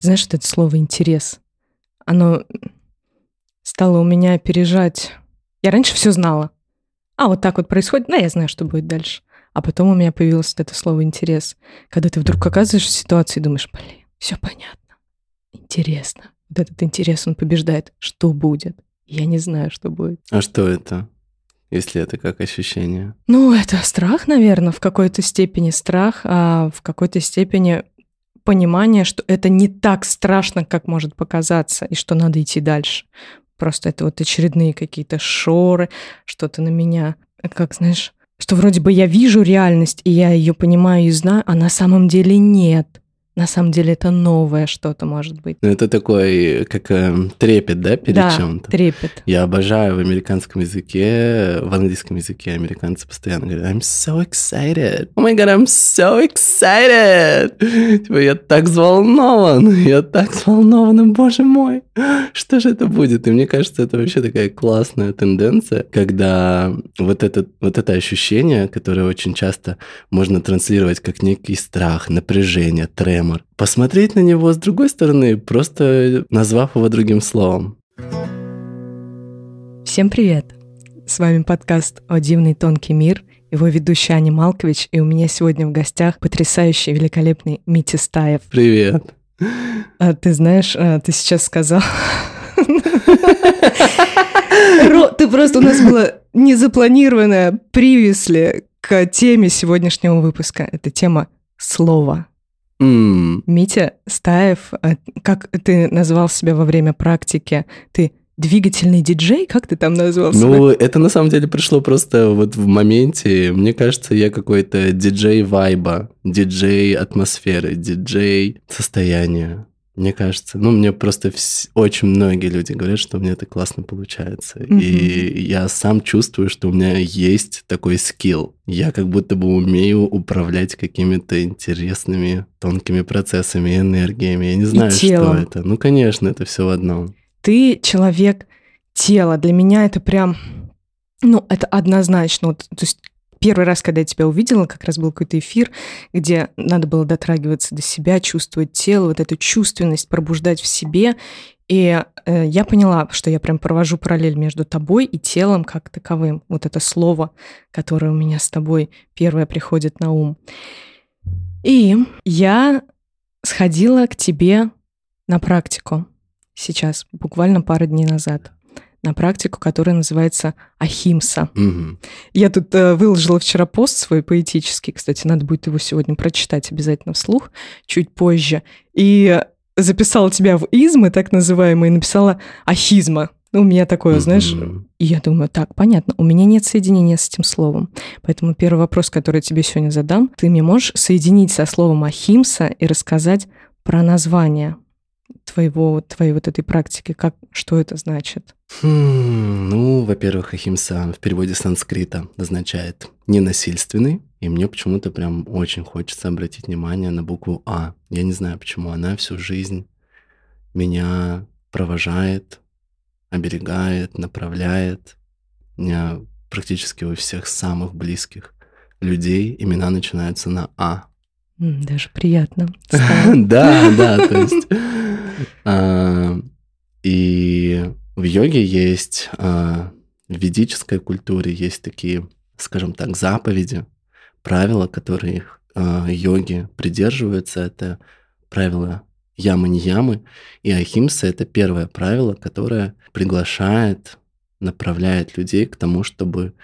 Знаешь, вот это слово «интерес», оно стало у меня опережать. Я раньше все знала. А вот так вот происходит, ну, я знаю, что будет дальше. А потом у меня появилось вот это слово «интерес». Когда ты вдруг оказываешься в ситуации и думаешь, блин, все понятно, интересно. Вот этот интерес, он побеждает. Что будет? Я не знаю, что будет. А что это? Если это как ощущение? Ну, это страх, наверное, в какой-то степени страх, а в какой-то степени понимание, что это не так страшно, как может показаться, и что надо идти дальше. Просто это вот очередные какие-то шоры, что-то на меня, как знаешь, что вроде бы я вижу реальность, и я ее понимаю и знаю, а на самом деле нет на самом деле это новое что-то может быть. Ну, это такой, как э, трепет, да, перед да, чем-то? трепет. Я обожаю в американском языке, в английском языке американцы постоянно говорят I'm so excited. Oh my god, I'm so excited. Типа, я так взволнован, я так взволнован, боже мой, что же это будет? И мне кажется, это вообще такая классная тенденция, когда вот это, вот это ощущение, которое очень часто можно транслировать как некий страх, напряжение, трем, юмор. Посмотреть на него с другой стороны, просто назвав его другим словом. Всем привет! С вами подкаст «О дивный тонкий мир», его ведущий Аня Малкович, и у меня сегодня в гостях потрясающий, великолепный Митя Стаев. Привет! А, ты знаешь, а, ты сейчас сказал... Ты просто у нас была незапланированная привесли к теме сегодняшнего выпуска. Это тема слова. Mm. Митя Стаев, э, как ты назвал себя во время практики? Ты двигательный диджей? Как ты там назвал себя? Ну, это на самом деле пришло просто вот в моменте. Мне кажется, я какой-то диджей вайба, диджей атмосферы, диджей состояния. Мне кажется, ну, мне просто вс- очень многие люди говорят, что меня это классно получается. Mm-hmm. И я сам чувствую, что у меня есть такой скилл. Я как будто бы умею управлять какими-то интересными тонкими процессами, энергиями. Я не знаю, что это. Ну, конечно, это все в одном. Ты человек тела. Для меня это прям ну, это однозначно. Вот, то есть Первый раз, когда я тебя увидела, как раз был какой-то эфир, где надо было дотрагиваться до себя, чувствовать тело, вот эту чувственность пробуждать в себе. И э, я поняла, что я прям провожу параллель между тобой и телом как таковым. Вот это слово, которое у меня с тобой первое приходит на ум. И я сходила к тебе на практику сейчас, буквально пару дней назад на практику, которая называется Ахимса. Угу. Я тут э, выложила вчера пост свой поэтический, кстати, надо будет его сегодня прочитать обязательно вслух, чуть позже. И записала тебя в измы, так называемые, и написала ахизма. Ну, у меня такое, mm-hmm. знаешь, и я думаю, так, понятно, у меня нет соединения с этим словом. Поэтому первый вопрос, который я тебе сегодня задам, ты мне можешь соединить со словом ахимса и рассказать про название твоего, твоей вот этой практики? Как, что это значит? Хм, ну, во-первых, ахимса в переводе санскрита означает ненасильственный, и мне почему-то прям очень хочется обратить внимание на букву А. Я не знаю, почему она всю жизнь меня провожает, оберегает, направляет. У меня практически у всех самых близких людей имена начинаются на А. Даже приятно. Да, да, то есть... А, и в йоге есть, а, в ведической культуре есть такие, скажем так, заповеди, правила, которые а, йоги придерживаются. Это правила ямы-не-ямы. И ахимса — это первое правило, которое приглашает, направляет людей к тому, чтобы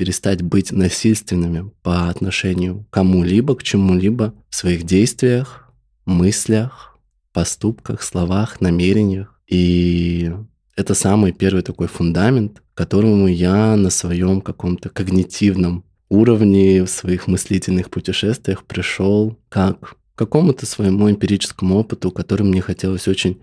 перестать быть насильственными по отношению к кому-либо, к чему-либо в своих действиях, мыслях, поступках, словах, намерениях. И это самый первый такой фундамент, которому я на своем каком-то когнитивном уровне в своих мыслительных путешествиях пришел как к какому-то своему эмпирическому опыту, которым мне хотелось очень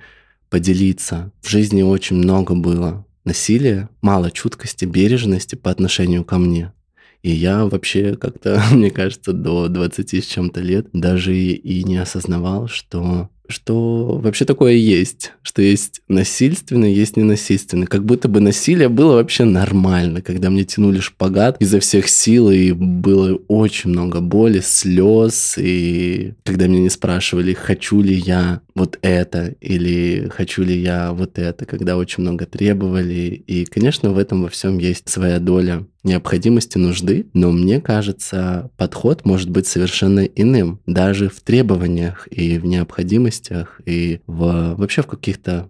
поделиться. В жизни очень много было насилия, мало чуткости, бережности по отношению ко мне. И я вообще как-то, мне кажется, до 20 с чем-то лет даже и не осознавал, что что вообще такое есть, что есть насильственный, есть ненасильственный. Как будто бы насилие было вообще нормально, когда мне тянули шпагат изо всех сил, и было очень много боли, слез, и когда меня не спрашивали, хочу ли я вот это, или хочу ли я вот это, когда очень много требовали. И, конечно, в этом во всем есть своя доля необходимости, нужды, но мне кажется, подход может быть совершенно иным, даже в требованиях и в необходимостях, и в, вообще в каких-то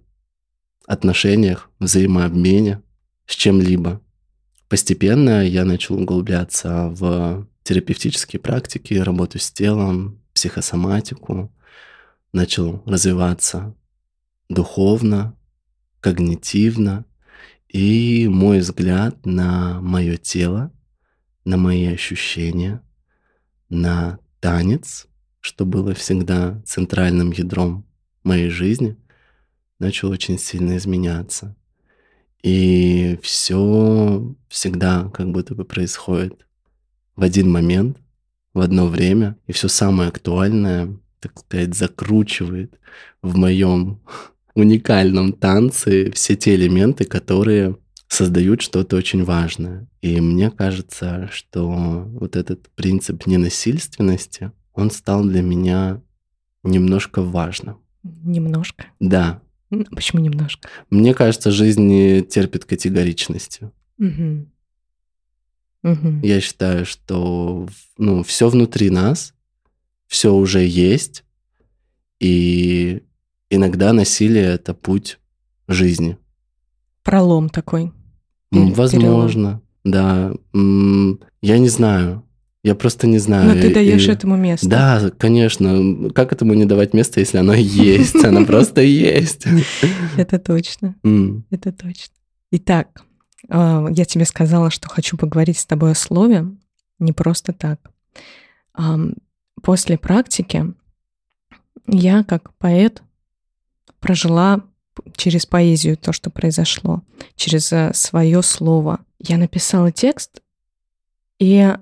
отношениях, взаимообмене с чем-либо. Постепенно я начал углубляться в терапевтические практики, работу с телом, психосоматику, начал развиваться духовно, когнитивно, и мой взгляд на мое тело, на мои ощущения, на танец, что было всегда центральным ядром моей жизни, начал очень сильно изменяться. И все всегда как будто бы происходит в один момент, в одно время, и все самое актуальное, так сказать, закручивает в моем уникальном танце все те элементы, которые создают что-то очень важное. И мне кажется, что вот этот принцип ненасильственности, он стал для меня немножко важным. Немножко? Да. Почему немножко? Мне кажется, жизнь не терпит категоричности. Угу. Угу. Я считаю, что ну, все внутри нас, все уже есть, и иногда насилие это путь жизни. Пролом такой. Возможно, да. Я не знаю. Я просто не знаю. Но ты даешь и... этому место. Да, конечно. Как этому не давать место, если оно есть? Оно просто есть. Это точно. Это точно. Итак, а, я тебе сказала, что хочу поговорить с тобой о слове. Не просто так. После практики я, как поэт, прожила через поэзию то, что произошло, через э, свое слово. Я написала текст и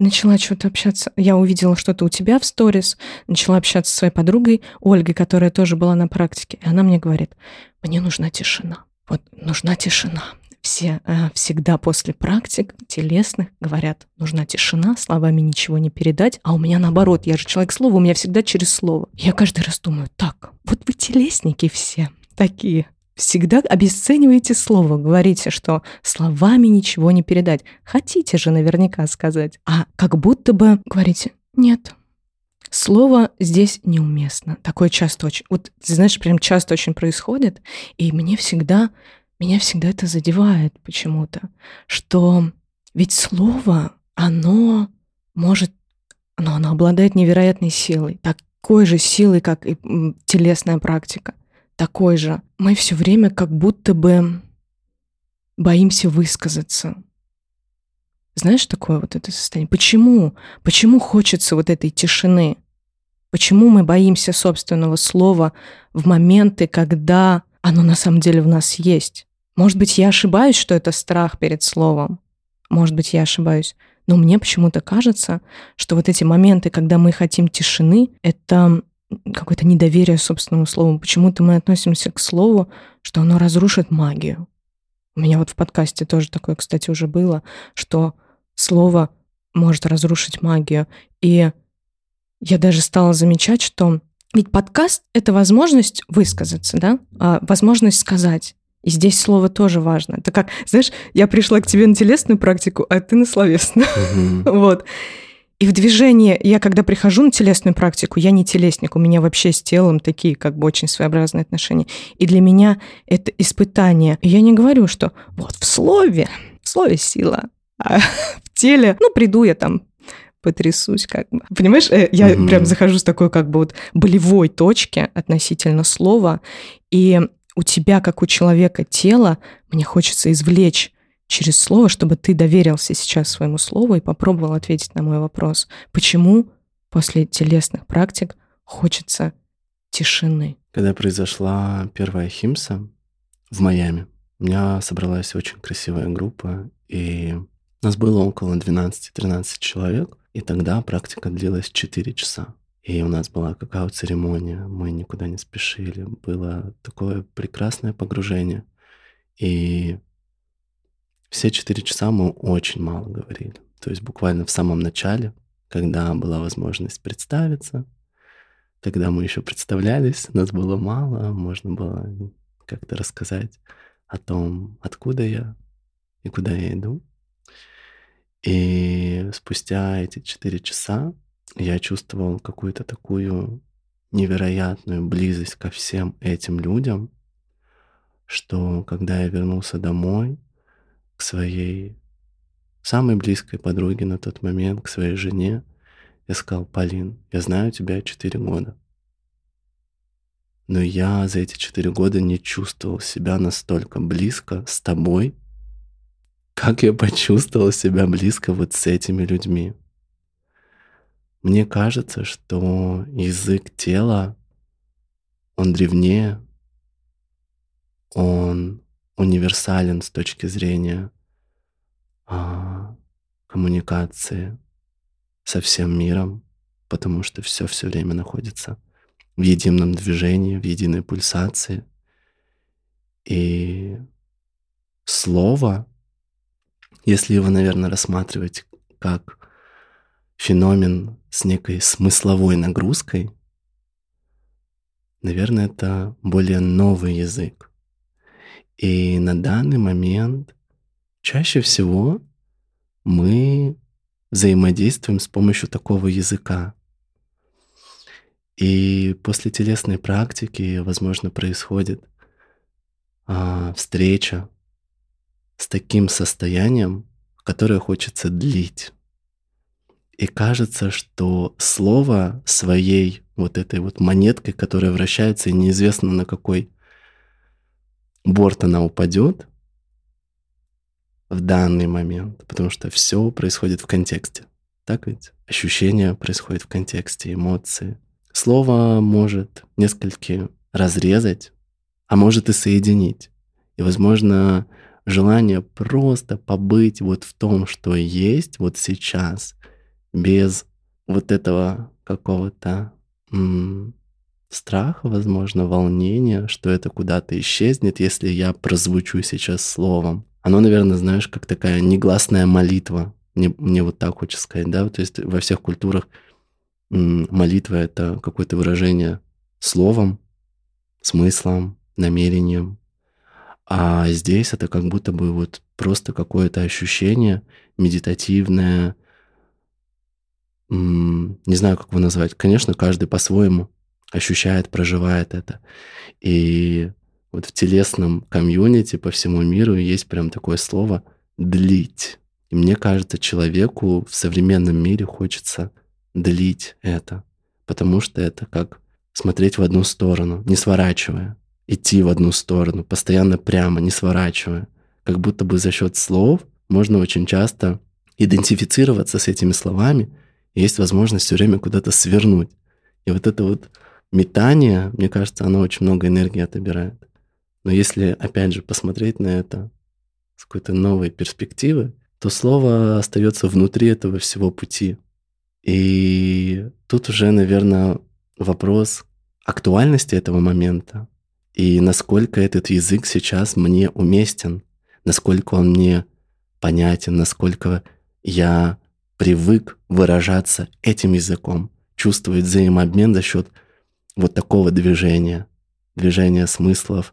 начала что-то общаться. Я увидела что-то у тебя в сторис, начала общаться со своей подругой Ольгой, которая тоже была на практике. И она мне говорит, мне нужна тишина. Вот нужна тишина. Все э, всегда после практик телесных говорят, нужна тишина, словами ничего не передать, а у меня наоборот, я же человек слова, у меня всегда через слово. Я каждый раз думаю, так, вот вы телесники все, такие. Всегда обесцениваете слово, говорите, что словами ничего не передать. Хотите же наверняка сказать. А как будто бы говорите, нет, Слово здесь неуместно. Такое часто очень... Вот, знаешь, прям часто очень происходит, и мне всегда... Меня всегда это задевает почему-то, что ведь слово, оно может... Оно, оно обладает невероятной силой, такой же силой, как и телесная практика такой же. Мы все время как будто бы боимся высказаться. Знаешь такое вот это состояние? Почему? Почему хочется вот этой тишины? Почему мы боимся собственного слова в моменты, когда оно на самом деле в нас есть? Может быть, я ошибаюсь, что это страх перед словом. Может быть, я ошибаюсь. Но мне почему-то кажется, что вот эти моменты, когда мы хотим тишины, это какое-то недоверие собственному слову. Почему-то мы относимся к слову, что оно разрушит магию. У меня вот в подкасте тоже такое, кстати, уже было, что слово может разрушить магию. И я даже стала замечать, что ведь подкаст — это возможность высказаться, да? А возможность сказать. И здесь слово тоже важно. Это как, знаешь, я пришла к тебе на телесную практику, а ты на словесную. Угу. вот. И в движении, я когда прихожу на телесную практику, я не телесник, у меня вообще с телом такие как бы очень своеобразные отношения. И для меня это испытание. И я не говорю, что вот в слове, в слове сила, а в теле, ну, приду я там потрясусь как бы. Понимаешь, э, я mm-hmm. прям захожу с такой как бы вот болевой точки относительно слова, и у тебя, как у человека, тело, мне хочется извлечь через слово, чтобы ты доверился сейчас своему слову и попробовал ответить на мой вопрос. Почему после телесных практик хочется тишины? Когда произошла первая химса в Майами, у меня собралась очень красивая группа, и нас было около 12-13 человек, и тогда практика длилась 4 часа. И у нас была какао-церемония, мы никуда не спешили. Было такое прекрасное погружение. И все четыре часа мы очень мало говорили. То есть буквально в самом начале, когда была возможность представиться, когда мы еще представлялись, нас было мало, можно было как-то рассказать о том, откуда я и куда я иду. И спустя эти четыре часа я чувствовал какую-то такую невероятную близость ко всем этим людям, что когда я вернулся домой к своей самой близкой подруге на тот момент, к своей жене, я сказал, Полин, я знаю тебя четыре года. Но я за эти четыре года не чувствовал себя настолько близко с тобой, как я почувствовал себя близко вот с этими людьми. Мне кажется, что язык тела, он древнее, он универсален с точки зрения а, коммуникации со всем миром, потому что все все время находится в едином движении, в единой пульсации. И слово, если его, наверное, рассматривать как феномен с некой смысловой нагрузкой, наверное, это более новый язык. И на данный момент чаще всего мы взаимодействуем с помощью такого языка. И после телесной практики, возможно, происходит а, встреча с таким состоянием, которое хочется длить. И кажется, что слово своей вот этой вот монеткой, которая вращается, и неизвестно на какой борт она упадет в данный момент, потому что все происходит в контексте. Так ведь? Ощущения происходят в контексте, эмоции. Слово может несколько разрезать, а может и соединить. И, возможно, желание просто побыть вот в том, что есть вот сейчас, без вот этого какого-то м- страха, возможно, волнения, что это куда-то исчезнет, если я прозвучу сейчас словом. Оно, наверное, знаешь, как такая негласная молитва. Мне, мне вот так хочется сказать, да, то есть во всех культурах м- молитва — это какое-то выражение словом, смыслом, намерением. А здесь это как будто бы вот просто какое-то ощущение медитативное, не знаю, как его назвать. Конечно, каждый по-своему ощущает, проживает это. И вот в телесном комьюнити по всему миру есть прям такое слово «длить». И мне кажется, человеку в современном мире хочется длить это, потому что это как смотреть в одну сторону, не сворачивая, идти в одну сторону, постоянно прямо, не сворачивая. Как будто бы за счет слов можно очень часто идентифицироваться с этими словами есть возможность все время куда-то свернуть. И вот это вот метание, мне кажется, оно очень много энергии отобирает. Но если, опять же, посмотреть на это с какой-то новой перспективы, то слово остается внутри этого всего пути. И тут уже, наверное, вопрос актуальности этого момента и насколько этот язык сейчас мне уместен, насколько он мне понятен, насколько я привык выражаться этим языком, чувствовать взаимообмен за счет вот такого движения, движения смыслов,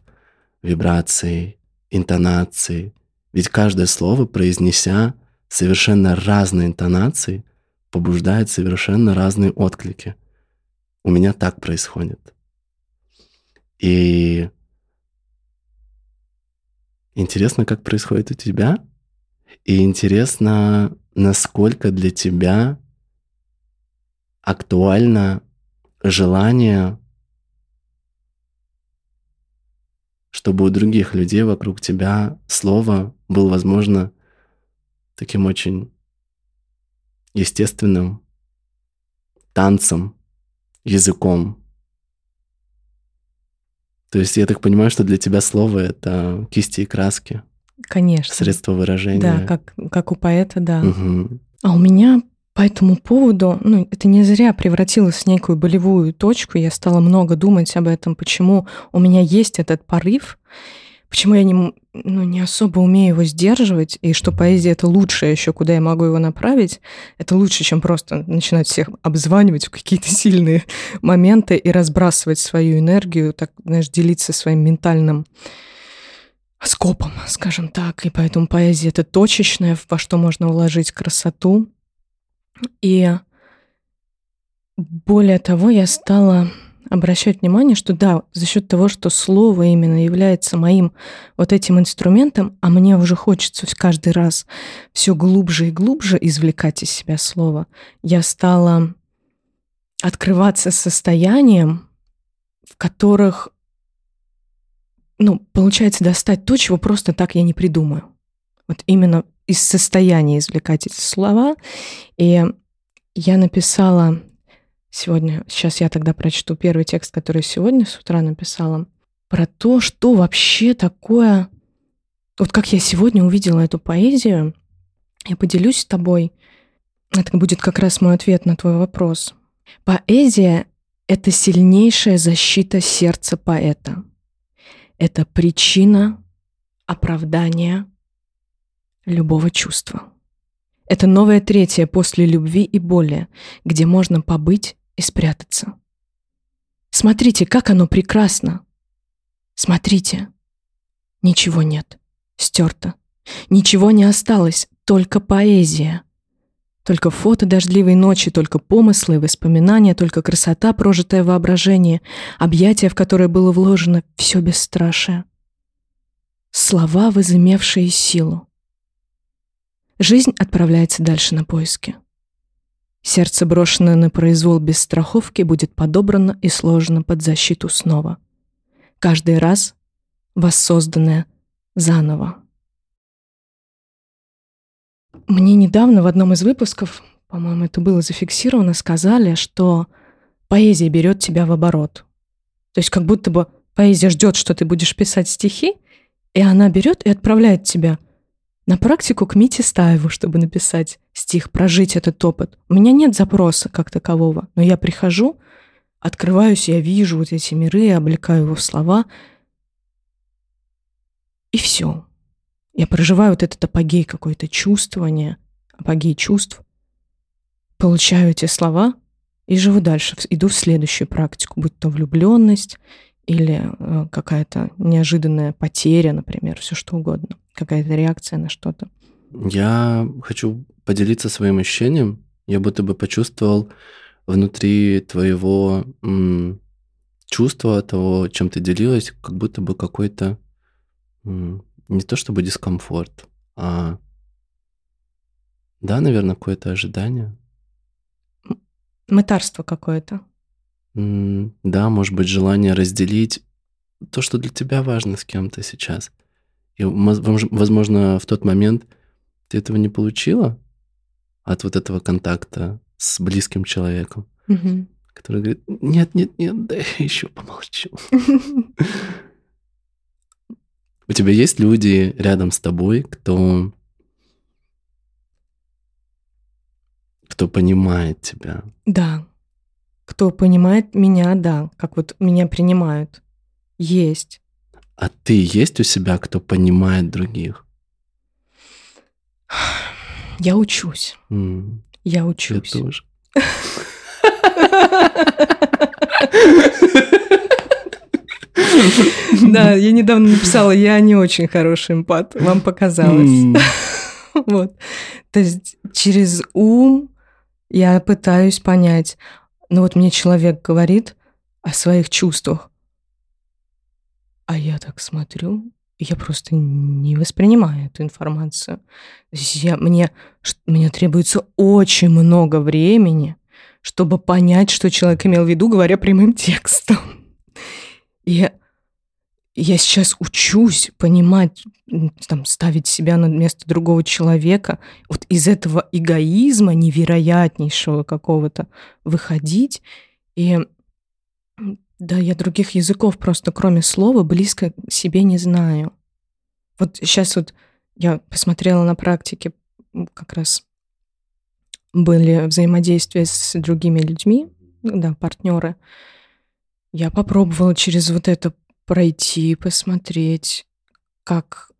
вибраций, интонаций. Ведь каждое слово, произнеся совершенно разные интонации, побуждает совершенно разные отклики. У меня так происходит. И интересно, как происходит у тебя. И интересно, насколько для тебя актуально желание, чтобы у других людей вокруг тебя слово было, возможно, таким очень естественным танцем, языком. То есть я так понимаю, что для тебя слово — это кисти и краски. Конечно. Средство выражения. Да, как, как у поэта, да. Угу. А у меня по этому поводу, ну, это не зря превратилось в некую болевую точку. Я стала много думать об этом, почему у меня есть этот порыв, почему я не, ну, не особо умею его сдерживать, и что поэзия — это лучшее еще, куда я могу его направить. Это лучше, чем просто начинать всех обзванивать в какие-то сильные моменты и разбрасывать свою энергию, так, знаешь, делиться своим ментальным скопом, скажем так. И поэтому поэзия — это точечное, во что можно уложить красоту. И более того, я стала обращать внимание, что да, за счет того, что слово именно является моим вот этим инструментом, а мне уже хочется каждый раз все глубже и глубже извлекать из себя слово, я стала открываться состоянием, в которых ну, получается достать то, чего просто так я не придумаю. Вот именно из состояния извлекать эти слова. И я написала сегодня, сейчас я тогда прочту первый текст, который сегодня с утра написала, про то, что вообще такое... Вот как я сегодня увидела эту поэзию, я поделюсь с тобой. Это будет как раз мой ответ на твой вопрос. Поэзия — это сильнейшая защита сердца поэта — это причина оправдания любого чувства. Это новое третье после любви и боли, где можно побыть и спрятаться. Смотрите, как оно прекрасно. Смотрите. Ничего нет. Стерто. Ничего не осталось, только поэзия. Только фото дождливой ночи, только помыслы воспоминания, только красота, прожитое воображение, объятие, в которое было вложено все бесстрашие. Слова, возымевшие силу. Жизнь отправляется дальше на поиски. Сердце, брошенное на произвол без страховки, будет подобрано и сложено под защиту снова. Каждый раз воссозданное заново. Мне недавно в одном из выпусков, по-моему, это было зафиксировано, сказали, что поэзия берет тебя в оборот. То есть как будто бы поэзия ждет, что ты будешь писать стихи, и она берет и отправляет тебя на практику к Мите Стаеву, чтобы написать стих, прожить этот опыт. У меня нет запроса как такового, но я прихожу, открываюсь, я вижу вот эти миры, облекаю его в слова, и все. Я проживаю вот этот апогей какое-то чувствование, апогей чувств, получаю эти слова и живу дальше, иду в следующую практику, будь то влюбленность или э, какая-то неожиданная потеря, например, все что угодно, какая-то реакция на что-то. Я хочу поделиться своим ощущением. Я будто бы почувствовал внутри твоего чувства того, чем ты делилась, как будто бы какой-то не то чтобы дискомфорт, а да, наверное, какое-то ожидание. Мытарство какое-то. Да, может быть, желание разделить то, что для тебя важно с кем-то сейчас. И, возможно, в тот момент ты этого не получила от вот этого контакта с близким человеком, угу. который говорит, нет, нет, нет, да я еще помолчу. У тебя есть люди рядом с тобой, кто кто понимает тебя? Да. Кто понимает меня, да. Как вот меня принимают. Есть. А ты есть у себя, кто понимает других? Я учусь. Mm. Я учусь. Я тоже. Да, я недавно написала, я не очень хороший эмпат, вам показалось. Вот. То есть через ум я пытаюсь понять. Ну вот мне человек говорит о своих чувствах, а я так смотрю, я просто не воспринимаю эту информацию. Я, мне, мне требуется очень много времени, чтобы понять, что человек имел в виду, говоря прямым текстом. И я сейчас учусь понимать, там, ставить себя на место другого человека, вот из этого эгоизма невероятнейшего какого-то выходить. И да, я других языков просто кроме слова близко себе не знаю. Вот сейчас вот я посмотрела на практике как раз были взаимодействия с другими людьми, да, партнеры, я попробовала через вот это пройти, посмотреть, как,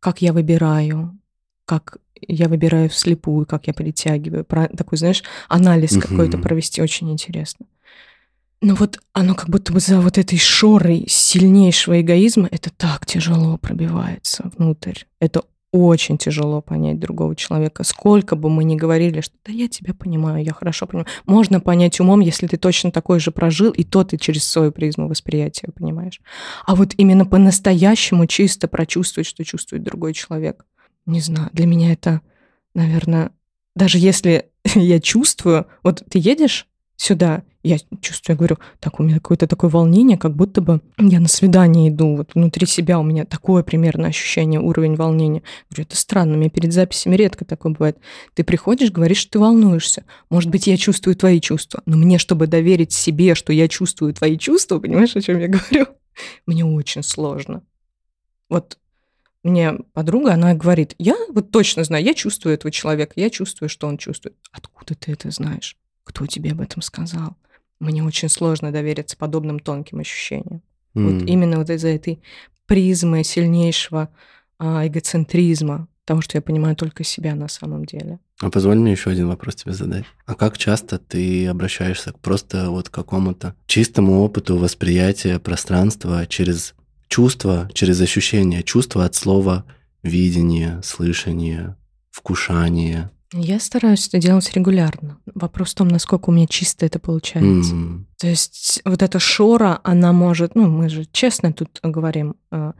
как я выбираю, как я выбираю вслепую, как я притягиваю. Про, такой, знаешь, анализ угу. какой-то провести очень интересно. Но вот оно как будто бы за вот этой шорой сильнейшего эгоизма это так тяжело пробивается внутрь. Это очень тяжело понять другого человека. Сколько бы мы ни говорили, что да, я тебя понимаю, я хорошо понимаю. Можно понять умом, если ты точно такой же прожил, и то ты через свою призму восприятия понимаешь. А вот именно по-настоящему чисто прочувствовать, что чувствует другой человек. Не знаю, для меня это, наверное, даже если я чувствую, вот ты едешь сюда, я чувствую, я говорю, так, у меня какое-то такое волнение, как будто бы я на свидание иду, вот внутри себя у меня такое примерно ощущение, уровень волнения. Говорю, это странно, у меня перед записями редко такое бывает. Ты приходишь, говоришь, что ты волнуешься. Может быть, я чувствую твои чувства, но мне, чтобы доверить себе, что я чувствую твои чувства, понимаешь, о чем я говорю? Мне очень сложно. Вот мне подруга, она говорит, я вот точно знаю, я чувствую этого человека, я чувствую, что он чувствует. Откуда ты это знаешь? Кто тебе об этом сказал? Мне очень сложно довериться подобным тонким ощущениям. Mm. Вот именно вот из-за этой призмы сильнейшего а, эгоцентризма, того, что я понимаю только себя на самом деле. А позволь мне еще один вопрос тебе задать. А как часто ты обращаешься к просто вот какому-то чистому опыту восприятия пространства через чувства, через ощущения, чувства от слова видение, слышание, вкушание, я стараюсь это делать регулярно. Вопрос в том, насколько у меня чисто это получается. Mm. То есть вот эта шора, она может, ну, мы же честно тут говорим, э,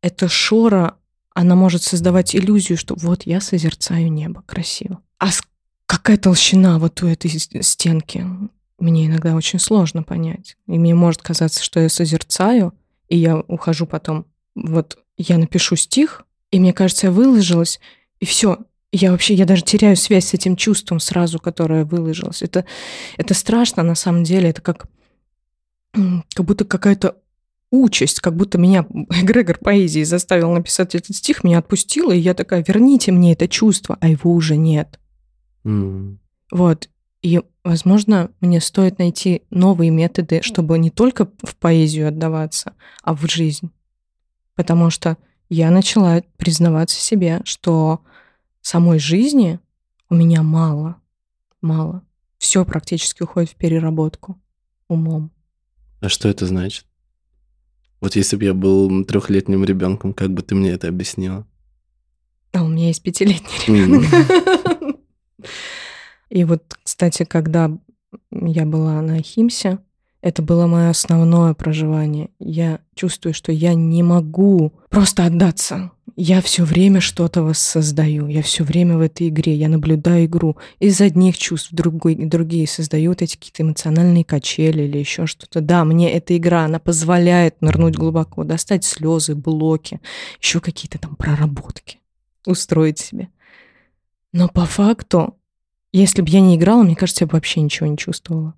эта шора, она может создавать иллюзию, что вот я созерцаю небо красиво. А какая толщина вот у этой стенки? Мне иногда очень сложно понять. И мне может казаться, что я созерцаю, и я ухожу потом, вот я напишу стих, и мне кажется, я выложилась, и все, я вообще, я даже теряю связь с этим чувством сразу, которое выложилось. Это, это страшно на самом деле. Это как, как будто какая-то участь, как будто меня эгрегор поэзии заставил написать этот стих, меня отпустило, и я такая, верните мне это чувство, а его уже нет. Mm. Вот. И, возможно, мне стоит найти новые методы, чтобы не только в поэзию отдаваться, а в жизнь. Потому что я начала признаваться себе, что самой жизни у меня мало, мало. Все практически уходит в переработку умом. А что это значит? Вот если бы я был трехлетним ребенком, как бы ты мне это объяснила? А у меня есть пятилетний ребенок. И вот, кстати, когда я была на Химсе, это было мое основное проживание. Я чувствую, что я не могу просто отдаться. Я все время что-то воссоздаю. Я все время в этой игре. Я наблюдаю игру. Из одних чувств другой, другие создаю вот эти какие-то эмоциональные качели или еще что-то. Да, мне эта игра, она позволяет нырнуть глубоко, достать слезы, блоки, еще какие-то там проработки, устроить себе. Но по факту, если бы я не играла, мне кажется, я бы вообще ничего не чувствовала.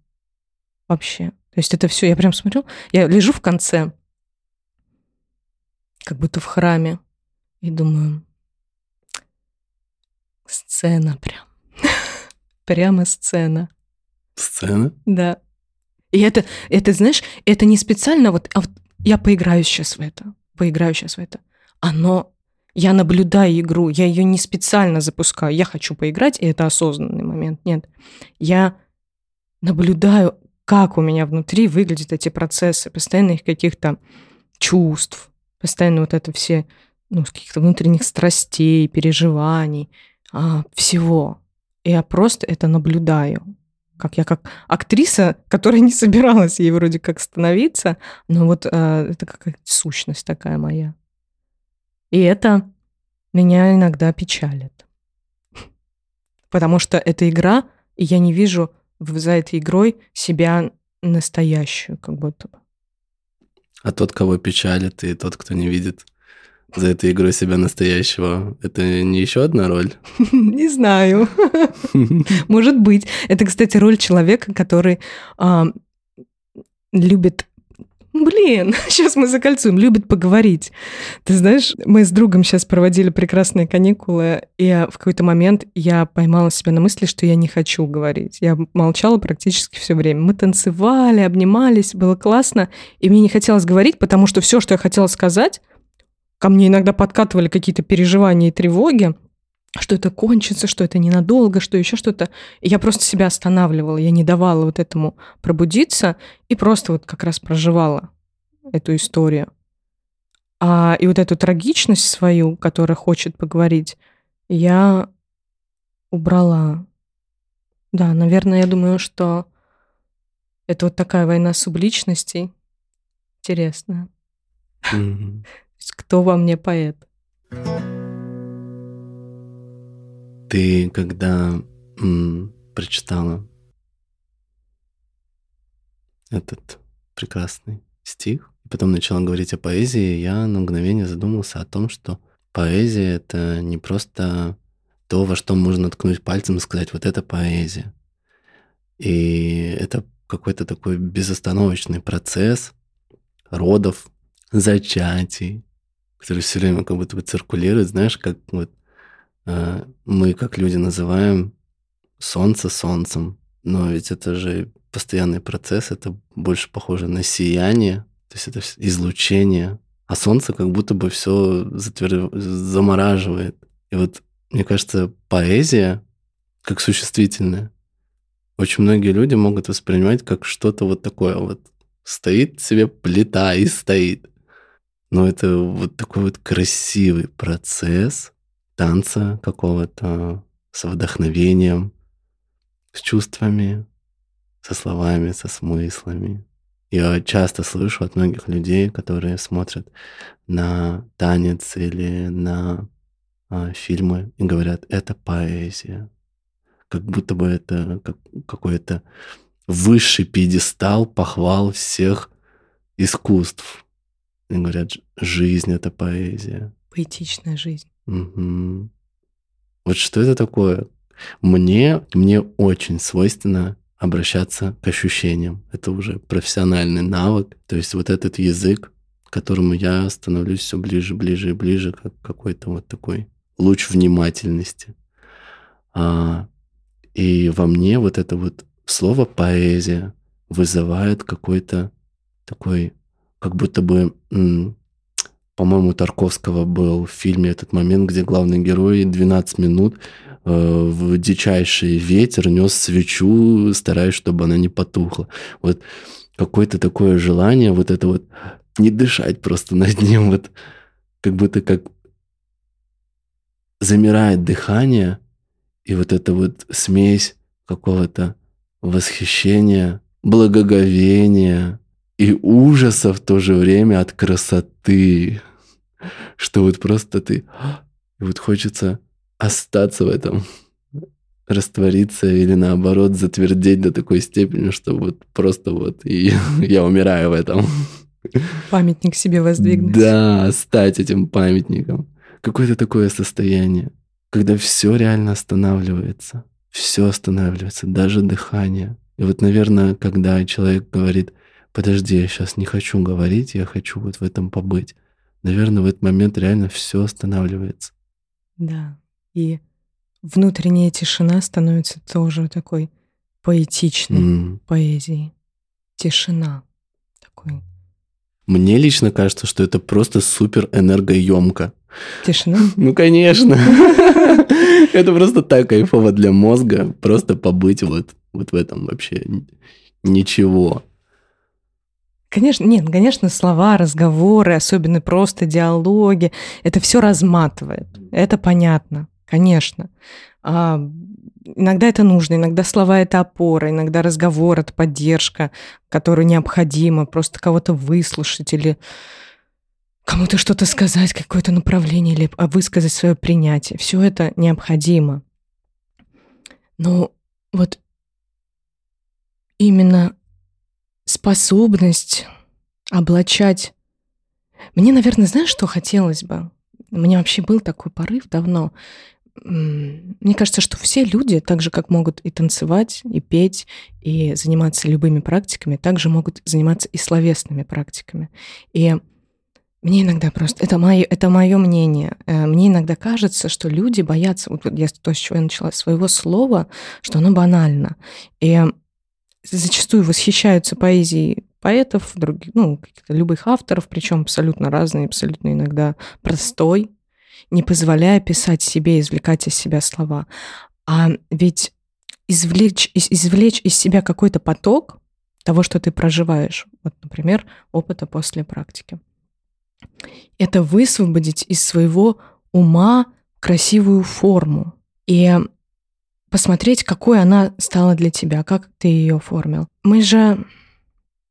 Вообще. То есть это все, я прям смотрю, я лежу в конце, как будто в храме, и думаю, сцена прям. Прямо сцена. Сцена? Да. И это, это, знаешь, это не специально, вот, а вот я поиграю сейчас в это, поиграю сейчас в это. Оно, я наблюдаю игру, я ее не специально запускаю, я хочу поиграть, и это осознанный момент, нет. Я наблюдаю как у меня внутри выглядят эти процессы, постоянных каких-то чувств, постоянно вот это все, ну, каких-то внутренних страстей, переживаний, а, всего. И я просто это наблюдаю. Как я как актриса, которая не собиралась ей вроде как становиться, но вот а, это какая-то сущность такая моя. И это меня иногда печалит. Потому что это игра, и я не вижу за этой игрой себя настоящую, как будто бы. А тот, кого печалит, и тот, кто не видит за этой игрой себя настоящего, это не еще одна роль? Не знаю. Может быть. Это, кстати, роль человека, который а, любит Блин, сейчас мы закольцуем, любит поговорить. Ты знаешь, мы с другом сейчас проводили прекрасные каникулы, и в какой-то момент я поймала себя на мысли, что я не хочу говорить. Я молчала практически все время. Мы танцевали, обнимались, было классно, и мне не хотелось говорить, потому что все, что я хотела сказать, ко мне иногда подкатывали какие-то переживания и тревоги, что это кончится, что это ненадолго, что еще что-то. Я просто себя останавливала, я не давала вот этому пробудиться и просто вот как раз проживала эту историю. А, и вот эту трагичность свою, которая хочет поговорить, я убрала. Да, наверное, я думаю, что это вот такая война субличностей. Интересная. Mm-hmm. Кто во мне поэт? Ты когда м, прочитала этот прекрасный стих, и потом начала говорить о поэзии, я на мгновение задумался о том, что поэзия — это не просто то, во что можно ткнуть пальцем и сказать, вот это поэзия. И это какой-то такой безостановочный процесс родов, зачатий, который все время как будто бы циркулирует, знаешь, как вот мы, как люди, называем солнце солнцем, но ведь это же постоянный процесс, это больше похоже на сияние, то есть это излучение, а солнце как будто бы все затвер... замораживает. И вот, мне кажется, поэзия, как существительное, очень многие люди могут воспринимать как что-то вот такое вот. Стоит себе плита и стоит. Но это вот такой вот красивый процесс, танца какого-то, с вдохновением, с чувствами, со словами, со смыслами. Я часто слышу от многих людей, которые смотрят на танец или на а, фильмы и говорят, это поэзия. Как будто бы это как, какой-то высший пьедестал, похвал всех искусств. И говорят, жизнь — это поэзия. Поэтичная жизнь. Угу. Вот что это такое? Мне, мне очень свойственно обращаться к ощущениям. Это уже профессиональный навык. То есть вот этот язык, к которому я становлюсь все ближе, ближе и ближе, как какой-то вот такой луч внимательности. А, и во мне вот это вот слово поэзия вызывает какой-то такой, как будто бы по-моему, Тарковского был в фильме этот момент, где главный герой 12 минут э, в дичайший ветер нес свечу, стараясь, чтобы она не потухла. Вот какое-то такое желание вот это вот не дышать просто над ним, вот как будто как замирает дыхание, и вот эта вот смесь какого-то восхищения, благоговения и ужаса в то же время от красоты что вот просто ты... И вот хочется остаться в этом, раствориться или наоборот затвердеть до такой степени, что вот просто вот и я умираю в этом. Памятник себе воздвигнуть. Да, стать этим памятником. Какое-то такое состояние, когда все реально останавливается. Все останавливается, даже дыхание. И вот, наверное, когда человек говорит, подожди, я сейчас не хочу говорить, я хочу вот в этом побыть наверное, в этот момент реально все останавливается. Да. И внутренняя тишина становится тоже такой поэтичной mm. поэзией. Тишина такой. Мне лично кажется, что это просто супер энергоемко. Тишина? Ну, конечно. Это просто так кайфово для мозга, просто побыть вот, вот в этом вообще ничего. Конечно, нет, конечно, слова, разговоры, особенно просто диалоги, это все разматывает. Это понятно, конечно. А, иногда это нужно, иногда слова это опора, иногда разговор это поддержка, которую необходимо просто кого-то выслушать или кому-то что-то сказать, какое-то направление или высказать свое принятие. Все это необходимо. Но вот именно способность облачать. Мне, наверное, знаешь, что хотелось бы? У меня вообще был такой порыв давно. мне кажется, что все люди, так же как могут и танцевать, и петь, и заниматься любыми практиками, также могут заниматься и словесными практиками. И мне иногда просто, это мое, это мое мнение, э, мне иногда кажется, что люди боятся, вот я то, с чего я начала, своего слова, что оно банально. И зачастую восхищаются поэзией поэтов, других, ну, любых авторов, причем абсолютно разные, абсолютно иногда простой, не позволяя писать себе, извлекать из себя слова. А ведь извлечь, извлечь из себя какой-то поток того, что ты проживаешь, вот, например, опыта после практики, это высвободить из своего ума красивую форму и посмотреть, какой она стала для тебя, как ты ее оформил. Мы же,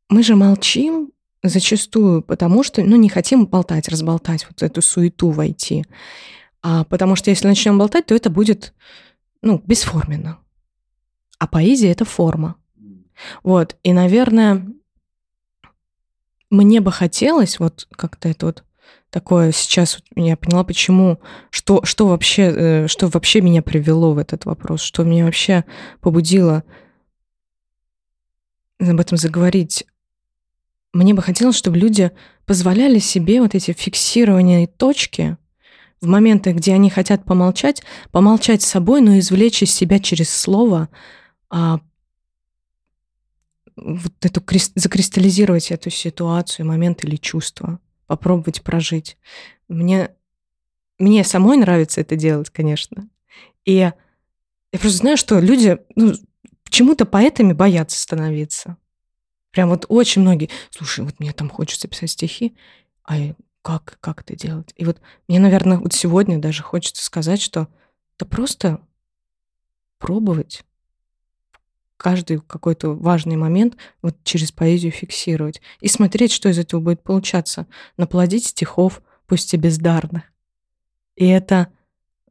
мы же молчим Зачастую, потому что, ну, не хотим болтать, разболтать, вот эту суету войти. А потому что если начнем болтать, то это будет, ну, бесформенно. А поэзия — это форма. Вот, и, наверное, мне бы хотелось вот как-то это вот такое сейчас я поняла, почему, что, что вообще, э, что вообще меня привело в этот вопрос, что меня вообще побудило об этом заговорить. Мне бы хотелось, чтобы люди позволяли себе вот эти фиксированные точки в моменты, где они хотят помолчать, помолчать с собой, но извлечь из себя через слово а, вот эту закристаллизировать эту ситуацию, момент или чувство, попробовать прожить. Мне, мне самой нравится это делать, конечно. И я просто знаю, что люди ну, почему-то поэтами боятся становиться. Прям вот очень многие, слушай, вот мне там хочется писать стихи, а как, как это делать? И вот мне, наверное, вот сегодня даже хочется сказать, что это просто пробовать каждый какой-то важный момент вот через поэзию фиксировать и смотреть, что из этого будет получаться. Наплодить стихов, пусть и бездарных. И это,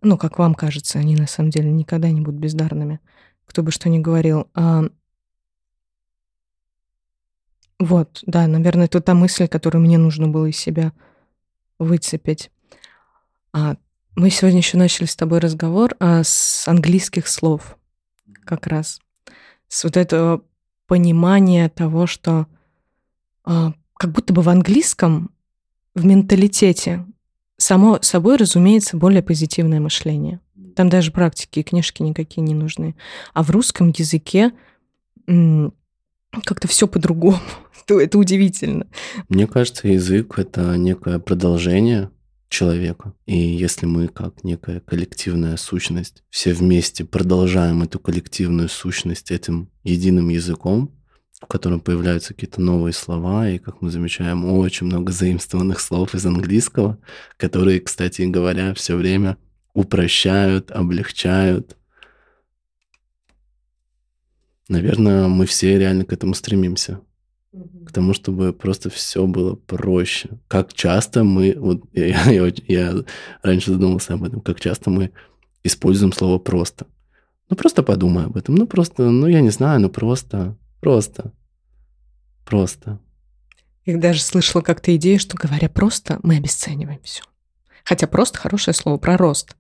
ну, как вам кажется, они на самом деле никогда не будут бездарными, кто бы что ни говорил. А вот, да, наверное, это та мысль, которую мне нужно было из себя выцепить. А мы сегодня еще начали с тобой разговор а, с английских слов, как раз. С вот этого понимания того, что а, как будто бы в английском, в менталитете, само собой разумеется более позитивное мышление. Там даже практики и книжки никакие не нужны. А в русском языке как-то все по-другому. это удивительно. Мне кажется, язык — это некое продолжение человека. И если мы, как некая коллективная сущность, все вместе продолжаем эту коллективную сущность этим единым языком, в котором появляются какие-то новые слова, и, как мы замечаем, очень много заимствованных слов из английского, которые, кстати говоря, все время упрощают, облегчают, Наверное, мы все реально к этому стремимся. К тому, чтобы просто все было проще. Как часто мы, вот я, я, я раньше задумался об этом, как часто мы используем слово просто. Ну, просто подумай об этом. Ну, просто, ну, я не знаю, ну, просто, просто, просто. Я даже слышала как-то идею, что говоря просто, мы обесцениваем все. Хотя просто хорошее слово про рост.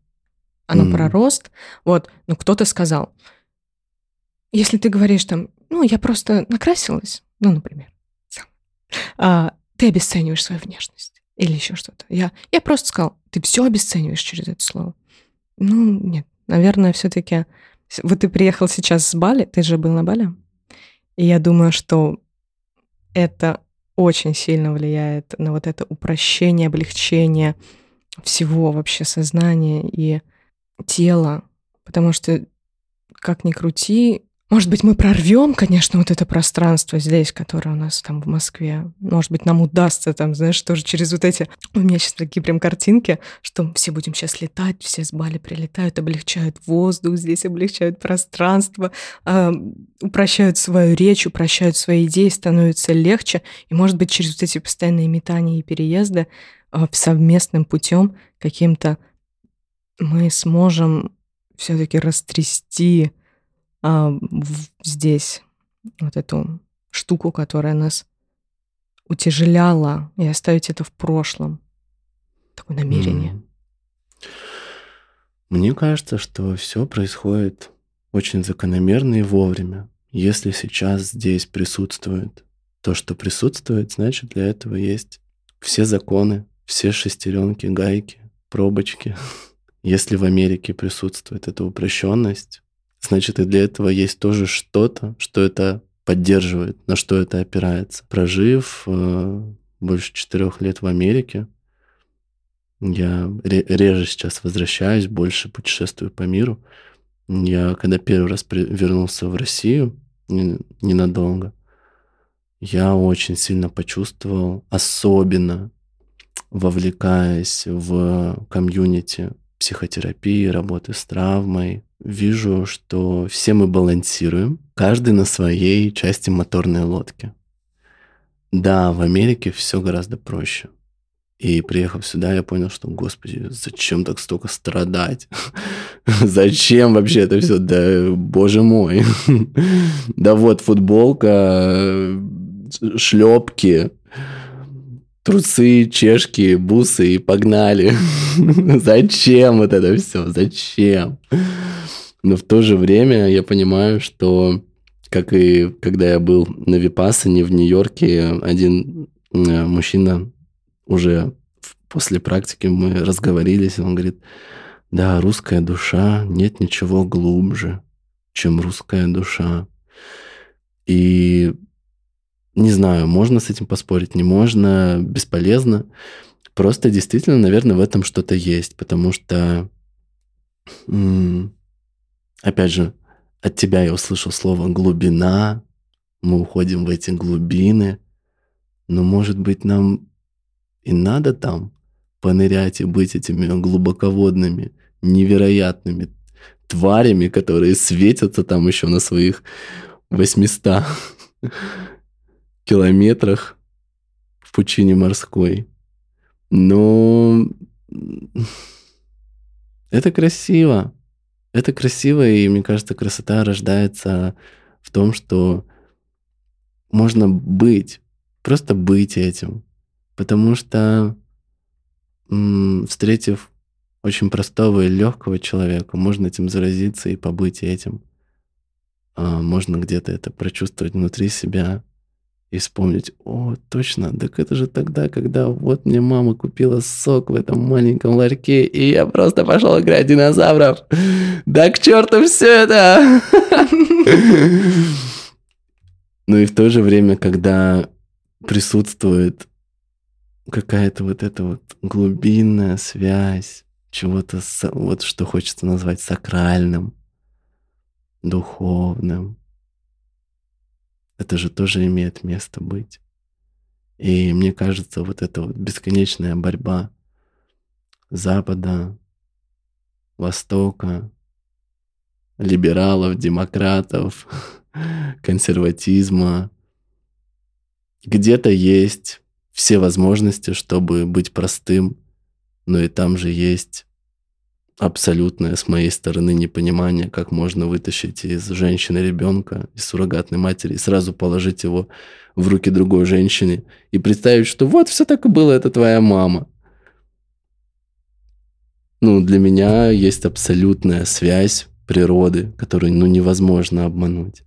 Оно mm. про рост. Вот, ну, кто-то сказал, если ты говоришь там, ну, я просто накрасилась, ну, например, а, ты обесцениваешь свою внешность или еще что-то. Я, я просто сказал, ты все обесцениваешь через это слово. Ну, нет, наверное, все-таки... Вот ты приехал сейчас с Бали, ты же был на Бали, и я думаю, что это очень сильно влияет на вот это упрощение, облегчение всего вообще сознания и тела, потому что как ни крути, может быть, мы прорвем, конечно, вот это пространство здесь, которое у нас там в Москве. Может быть, нам удастся там, знаешь, тоже через вот эти... У меня сейчас такие прям картинки, что все будем сейчас летать, все с Бали прилетают, облегчают воздух здесь, облегчают пространство, э, упрощают свою речь, упрощают свои идеи, становится легче. И, может быть, через вот эти постоянные метания и переезды э, совместным путем каким-то мы сможем все-таки растрясти а, в, здесь вот эту штуку, которая нас утяжеляла, и оставить это в прошлом. Такое намерение. Мне кажется, что все происходит очень закономерно и вовремя. Если сейчас здесь присутствует то, что присутствует, значит для этого есть все законы, все шестеренки, гайки, пробочки. Если в Америке присутствует эта упрощенность, значит и для этого есть тоже что-то, что это поддерживает, на что это опирается. Прожив э, больше четырех лет в Америке, я реже сейчас возвращаюсь, больше путешествую по миру. Я, когда первый раз вернулся в Россию, ненадолго, я очень сильно почувствовал, особенно вовлекаясь в комьюнити психотерапии, работы с травмой, вижу, что все мы балансируем, каждый на своей части моторной лодки. Да, в Америке все гораздо проще. И приехав сюда, я понял, что, господи, зачем так столько страдать? зачем вообще это все? Да, боже мой. да вот футболка, шлепки, трусы, чешки, бусы и погнали. зачем вот это все? Зачем? Но в то же время я понимаю, что как и когда я был на Випассане в Нью-Йорке, один э, мужчина уже после практики мы разговорились, он говорит, да, русская душа, нет ничего глубже, чем русская душа. И не знаю, можно с этим поспорить, не можно, бесполезно. Просто действительно, наверное, в этом что-то есть, потому что, опять же, от тебя я услышал слово глубина, мы уходим в эти глубины, но, может быть, нам и надо там понырять и быть этими глубоководными, невероятными тварями, которые светятся там еще на своих 800 километрах в пучине морской. Но это красиво. Это красиво, и мне кажется, красота рождается в том, что можно быть, просто быть этим. Потому что, встретив очень простого и легкого человека, можно этим заразиться и побыть этим. А, можно где-то это прочувствовать внутри себя и вспомнить, о, точно, так это же тогда, когда вот мне мама купила сок в этом маленьком ларьке, и я просто пошел играть динозавров. Да к черту все это! Ну и в то же время, когда присутствует какая-то вот эта вот глубинная связь, чего-то, вот что хочется назвать сакральным, духовным. Это же тоже имеет место быть. И мне кажется, вот эта вот бесконечная борьба Запада, Востока, либералов, демократов, консерватизма, где-то есть все возможности, чтобы быть простым, но и там же есть абсолютное с моей стороны непонимание, как можно вытащить из женщины ребенка, из суррогатной матери, и сразу положить его в руки другой женщине и представить, что вот все так и было, это твоя мама. Ну, для меня есть абсолютная связь природы, которую ну, невозможно обмануть.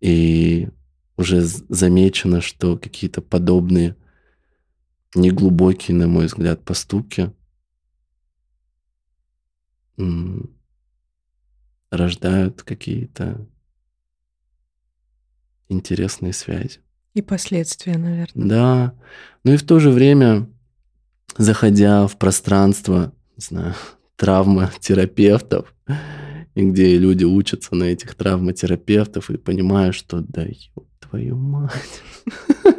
И уже замечено, что какие-то подобные неглубокие, на мой взгляд, поступки рождают какие-то интересные связи. И последствия, наверное. Да. Ну и в то же время, заходя в пространство, не знаю, травматерапевтов, и где люди учатся на этих травматерапевтов и понимают, что да ёб твою мать.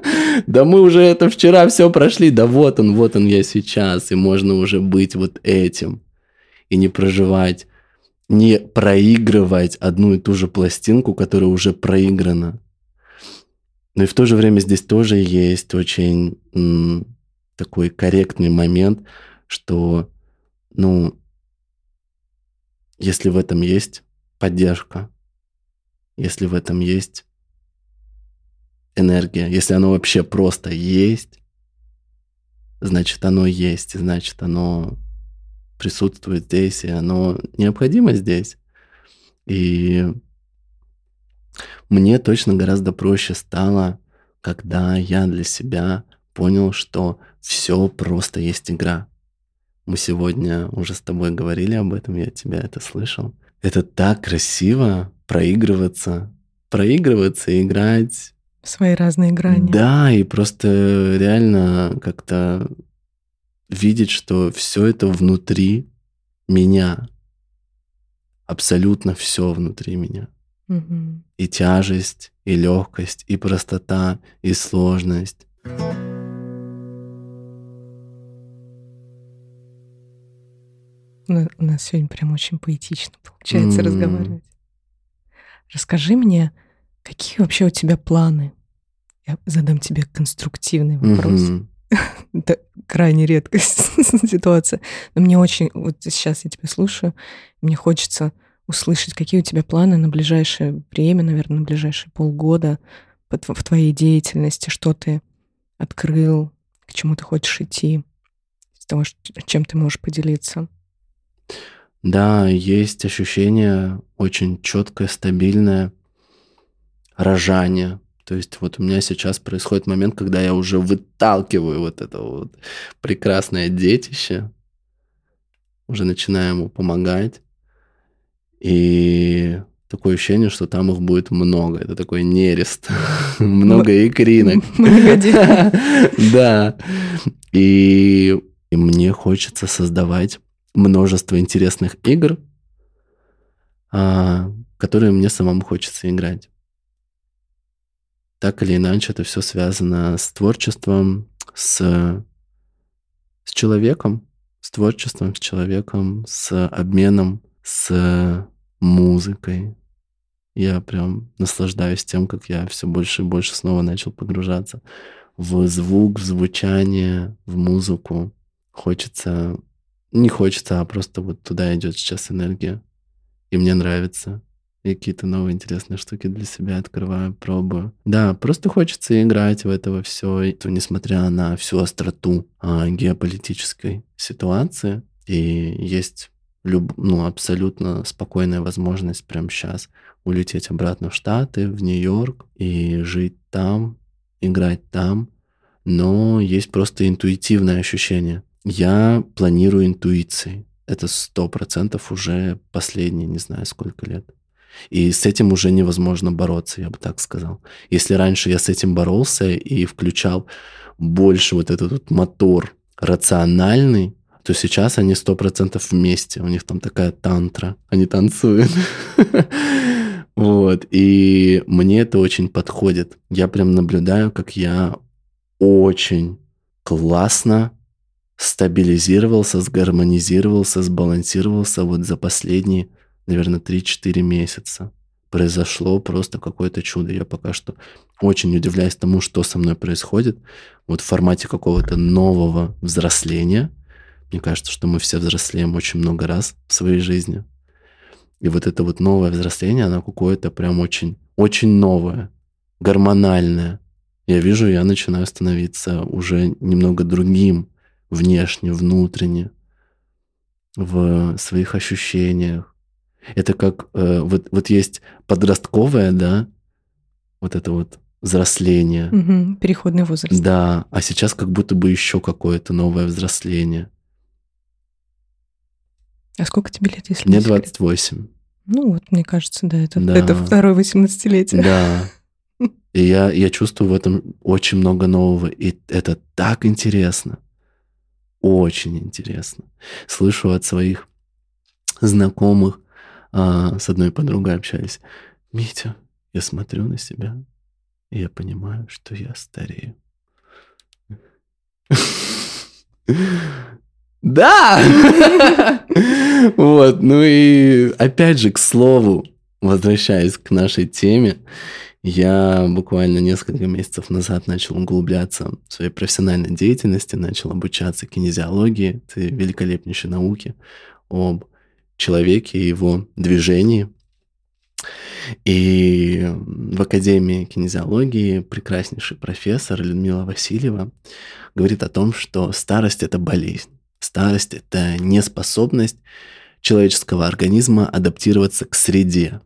Да мы уже это вчера все прошли, да вот он, вот он я сейчас, и можно уже быть вот этим. И не проживать, не проигрывать одну и ту же пластинку, которая уже проиграна. Но и в то же время здесь тоже есть очень м, такой корректный момент, что, ну, если в этом есть поддержка, если в этом есть энергия, если оно вообще просто есть, значит оно есть, значит оно присутствует здесь, и оно необходимо здесь. И мне точно гораздо проще стало, когда я для себя понял, что все просто есть игра. Мы сегодня уже с тобой говорили об этом, я тебя это слышал. Это так красиво проигрываться, проигрываться и играть. Свои разные грани. Да, и просто реально как-то видеть, что все это внутри меня. Абсолютно все внутри меня. Мгм. И тяжесть, и легкость, и простота, и сложность. Ну, У нас сегодня прям очень поэтично получается М. разговаривать. Расскажи мне, какие вообще у тебя планы? Я задам тебе конструктивный вопрос. Мгм. Это крайне редкая ситуация. Но мне очень... Вот сейчас я тебя слушаю, мне хочется услышать, какие у тебя планы на ближайшее время, наверное, на ближайшие полгода в твоей деятельности, что ты открыл, к чему ты хочешь идти, из того, чем ты можешь поделиться. Да, есть ощущение очень четкое, стабильное рожание. То есть вот у меня сейчас происходит момент, когда я уже выталкиваю вот это вот прекрасное детище, уже начинаю ему помогать. И такое ощущение, что там их будет много. Это такой нерест. Много икринок. Да. И и мне хочется создавать множество интересных игр, а, которые мне самому хочется играть. Так или иначе, это все связано с творчеством, с, с человеком, с творчеством, с человеком, с обменом, с музыкой. Я прям наслаждаюсь тем, как я все больше и больше снова начал погружаться в звук, в звучание, в музыку. Хочется, не хочется, а просто вот туда идет сейчас энергия. И мне нравится. И какие-то новые интересные штуки для себя открываю, пробую. Да, просто хочется играть в это все, несмотря на всю остроту а, геополитической ситуации. И есть люб, ну, абсолютно спокойная возможность прямо сейчас улететь обратно в Штаты, в Нью-Йорк и жить там, играть там. Но есть просто интуитивное ощущение. Я планирую интуицией. Это сто процентов уже последние, не знаю, сколько лет. И с этим уже невозможно бороться, я бы так сказал. Если раньше я с этим боролся и включал больше вот этот вот мотор рациональный, то сейчас они сто процентов вместе. У них там такая тантра. Они танцуют. Вот. И мне это очень подходит. Я прям наблюдаю, как я очень классно стабилизировался, сгармонизировался, сбалансировался вот за последние, наверное, 3-4 месяца. Произошло просто какое-то чудо. Я пока что очень удивляюсь тому, что со мной происходит. Вот в формате какого-то нового взросления. Мне кажется, что мы все взрослеем очень много раз в своей жизни. И вот это вот новое взросление, оно какое-то прям очень, очень новое, гормональное. Я вижу, я начинаю становиться уже немного другим внешне, внутренне, в своих ощущениях. Это как э, вот, вот есть подростковое, да, вот это вот взросление. Мгм. Переходный возраст. Да, а сейчас как будто бы еще какое-то новое взросление. А сколько тебе лет, если Мне не секрет? 28. Ну вот, мне кажется, да, это, Да. это второе 18-летие. Да. И я, я чувствую в этом очень много нового. И это так интересно. Очень интересно. Слышу от своих знакомых, а, с одной подругой общались. Митя, я смотрю на себя, и я понимаю, что я старею. Да! Вот, ну и опять же, к слову, возвращаясь к нашей теме, я буквально несколько месяцев назад начал углубляться в своей профессиональной деятельности, начал обучаться кинезиологии, это великолепнейшей науке об человеке и его движении. И в Академии кинезиологии прекраснейший профессор Людмила Васильева говорит о том, что старость – это болезнь. Старость – это неспособность человеческого организма адаптироваться к среде.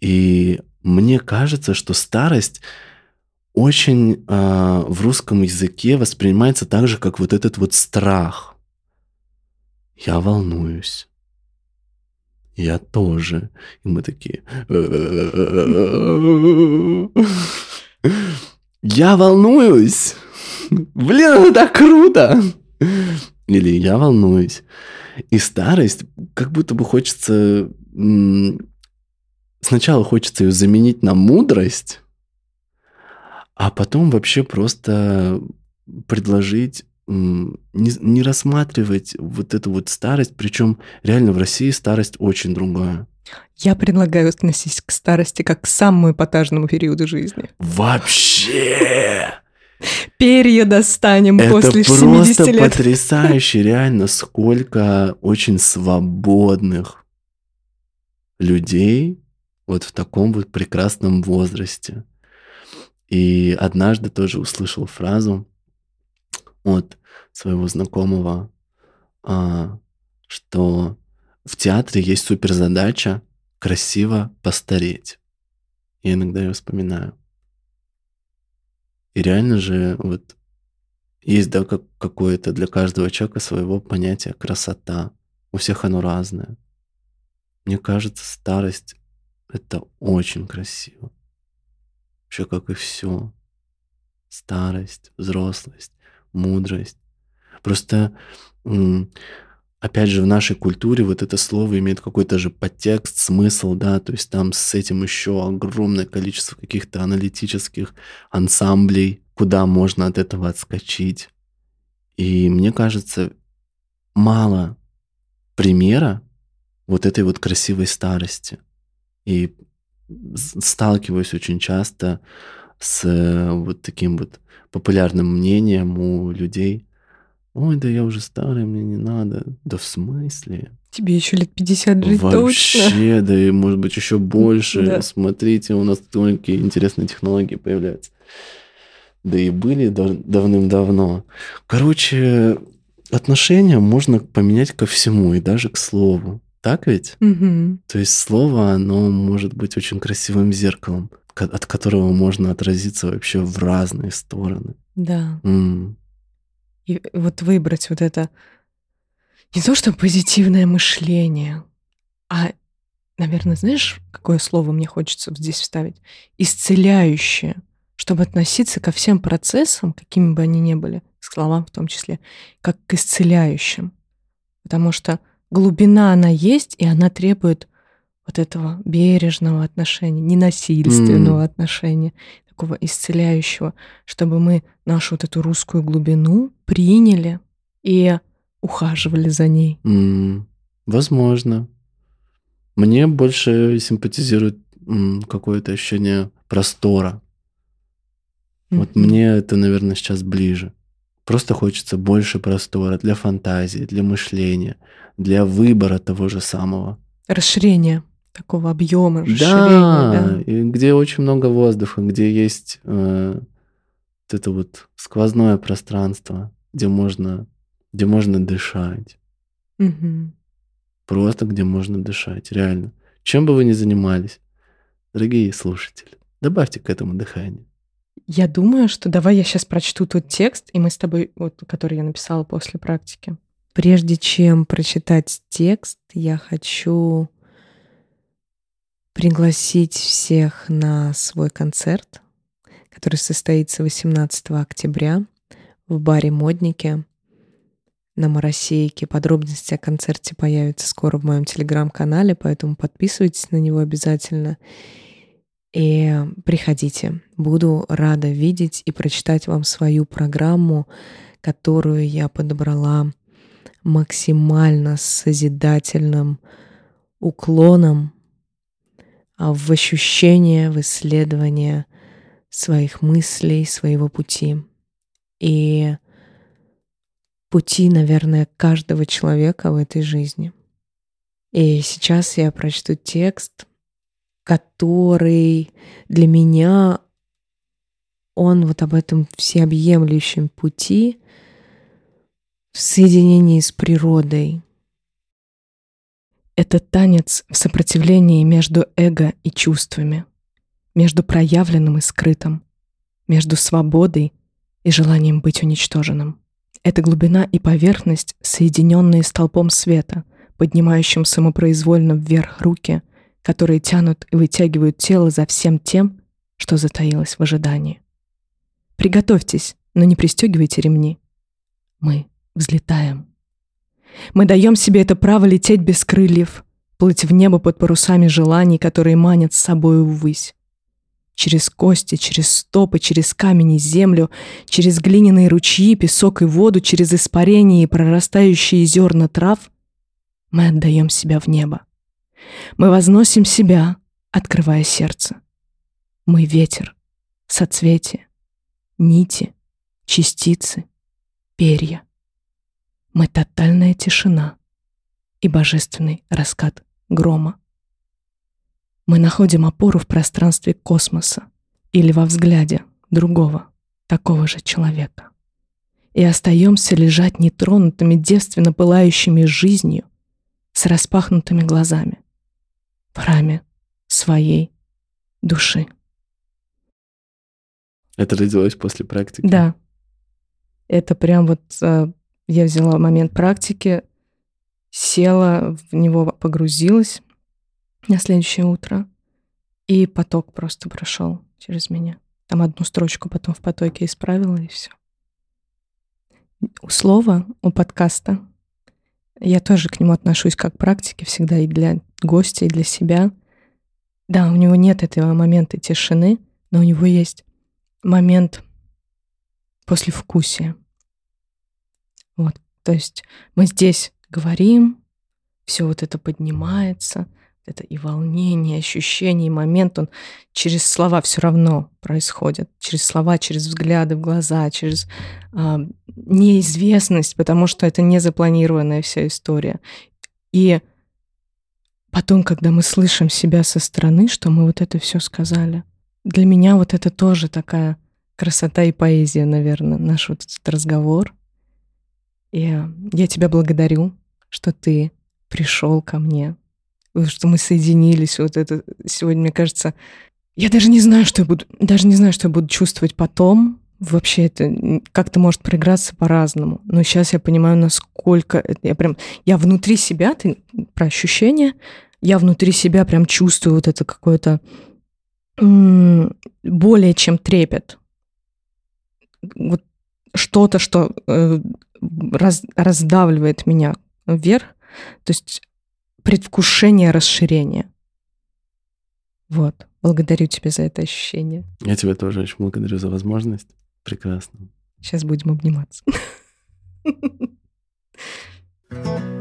И мне кажется, что старость очень э, в русском языке воспринимается так же, как вот этот вот страх. Я волнуюсь. Я тоже. И мы такие... Я волнуюсь. Блин, это так круто. Или я волнуюсь. И старость, как будто бы хочется... Сначала хочется ее заменить на мудрость, а потом вообще просто предложить не, не рассматривать вот эту вот старость, причем реально в России старость очень другая. Я предлагаю относиться к старости как к самому эпатажному периоду жизни. Вообще! Перья достанем Это после 70 просто лет. потрясающе, реально, сколько очень свободных людей вот в таком вот прекрасном возрасте. И однажды тоже услышал фразу от своего знакомого, а, что в театре есть суперзадача красиво постареть. Я иногда ее вспоминаю. И реально же вот есть, да, как, какое-то для каждого человека своего понятия красота. У всех оно разное. Мне кажется, старость — это очень красиво. Вообще, как и все. Старость, взрослость, мудрость. Просто, опять же, в нашей культуре вот это слово имеет какой-то же подтекст, смысл, да, то есть там с этим еще огромное количество каких-то аналитических ансамблей, куда можно от этого отскочить. И мне кажется, мало примера вот этой вот красивой старости. И сталкиваюсь очень часто с э, вот таким вот популярным мнением у людей. Ой, да я уже старый, мне не надо. Да в смысле? Тебе еще лет 50 жить Вообще, точно. да и может быть еще больше. Да. Смотрите, у нас такие интересные технологии появляются. Да и были дав- давным-давно. Короче, отношения можно поменять ко всему, и даже к слову. Так ведь? Мгм. То есть слово, оно может быть очень красивым зеркалом, от которого можно отразиться вообще в разные стороны. Да. М. И вот выбрать вот это не то, что позитивное мышление, а, наверное, знаешь, какое слово мне хочется здесь вставить? Исцеляющее, чтобы относиться ко всем процессам, какими бы они ни были, к словам в том числе, как к исцеляющим. Потому что глубина она есть, и она требует вот этого бережного отношения, ненасильственного М. отношения, такого исцеляющего, чтобы мы нашу вот эту русскую глубину приняли и ухаживали за ней. М, Возможно. Мне больше симпатизирует какое-то ощущение простора. Вот Мгм. мне это, наверное, сейчас ближе. Просто хочется больше простора для фантазии, для мышления, для выбора того же самого. Расширение такого объема, расширение, Да, да. где очень много воздуха, где есть э, вот это вот сквозное пространство, где можно, где можно дышать. Мгм. Просто где можно дышать, реально. Чем бы вы ни занимались, дорогие слушатели, добавьте к этому дыхание. Я думаю, что давай я сейчас прочту тот текст, и мы с тобой, вот, который я написала после практики. Прежде чем прочитать текст, я хочу пригласить всех на свой концерт, который состоится 18 октября в баре «Модники» на Моросейке. Подробности о концерте появятся скоро в моем телеграм-канале, поэтому подписывайтесь на него обязательно. И приходите. Буду рада видеть и прочитать вам свою программу, которую я подобрала максимально созидательным уклоном в ощущение, в исследование своих мыслей, своего пути. И пути, наверное, каждого человека в этой жизни. И сейчас я прочту текст, который для меня, он вот об этом всеобъемлющем пути в соединении с природой. Это танец в сопротивлении между эго и чувствами, между проявленным и скрытым, между свободой и желанием быть уничтоженным. Это глубина и поверхность, соединенные столпом света, поднимающим самопроизвольно вверх руки, которые тянут и вытягивают тело за всем тем, что затаилось в ожидании. Приготовьтесь, но не пристегивайте ремни. Мы взлетаем. Мы даем себе это право лететь без крыльев, плыть в небо под парусами желаний, которые манят с собой ввысь. Через кости, через стопы, через камень и землю, через глиняные ручьи, песок и воду, через испарение и прорастающие зерна трав мы отдаем себя в небо. Мы возносим себя, открывая сердце. Мы ветер, соцветие, нити, частицы, перья. Мы тотальная тишина и божественный раскат грома. Мы находим опору в пространстве космоса или во взгляде другого, такого же человека. И остаемся лежать нетронутыми, девственно пылающими жизнью, с распахнутыми глазами, в храме своей души. Это родилось после практики? Да. Это прям вот э, я взяла момент практики, села, в него погрузилась на следующее утро, и поток просто прошел через меня. Там одну строчку потом в потоке исправила, и все. У слова, у подкаста, я тоже к нему отношусь как к практике всегда и для гостя, и для себя. Да, у него нет этого момента тишины, но у него есть момент послевкусия. Вот, то есть мы здесь говорим, все вот это поднимается, это и волнение, и ощущение, и момент, он через слова все равно происходит, через слова, через взгляды в глаза, через э, неизвестность, потому что это не запланированная вся история. И потом, когда мы слышим себя со стороны, что мы вот это все сказали, для меня вот это тоже такая красота и поэзия, наверное, наш вот этот разговор. И я тебя благодарю, что ты пришел ко мне, что мы соединились. Вот это сегодня, мне кажется, я даже не знаю, что я буду, даже не знаю, что я буду чувствовать потом. Вообще это как-то может проиграться по-разному. Но сейчас я понимаю, насколько я прям, я внутри себя, ты про ощущения, я внутри себя прям чувствую вот это какое-то более чем трепет. Вот что-то, что э, раз, раздавливает меня вверх. То есть предвкушение расширения. Вот. Благодарю тебя за это ощущение. Я тебя тоже очень благодарю за возможность. Прекрасно. Сейчас будем обниматься. thank you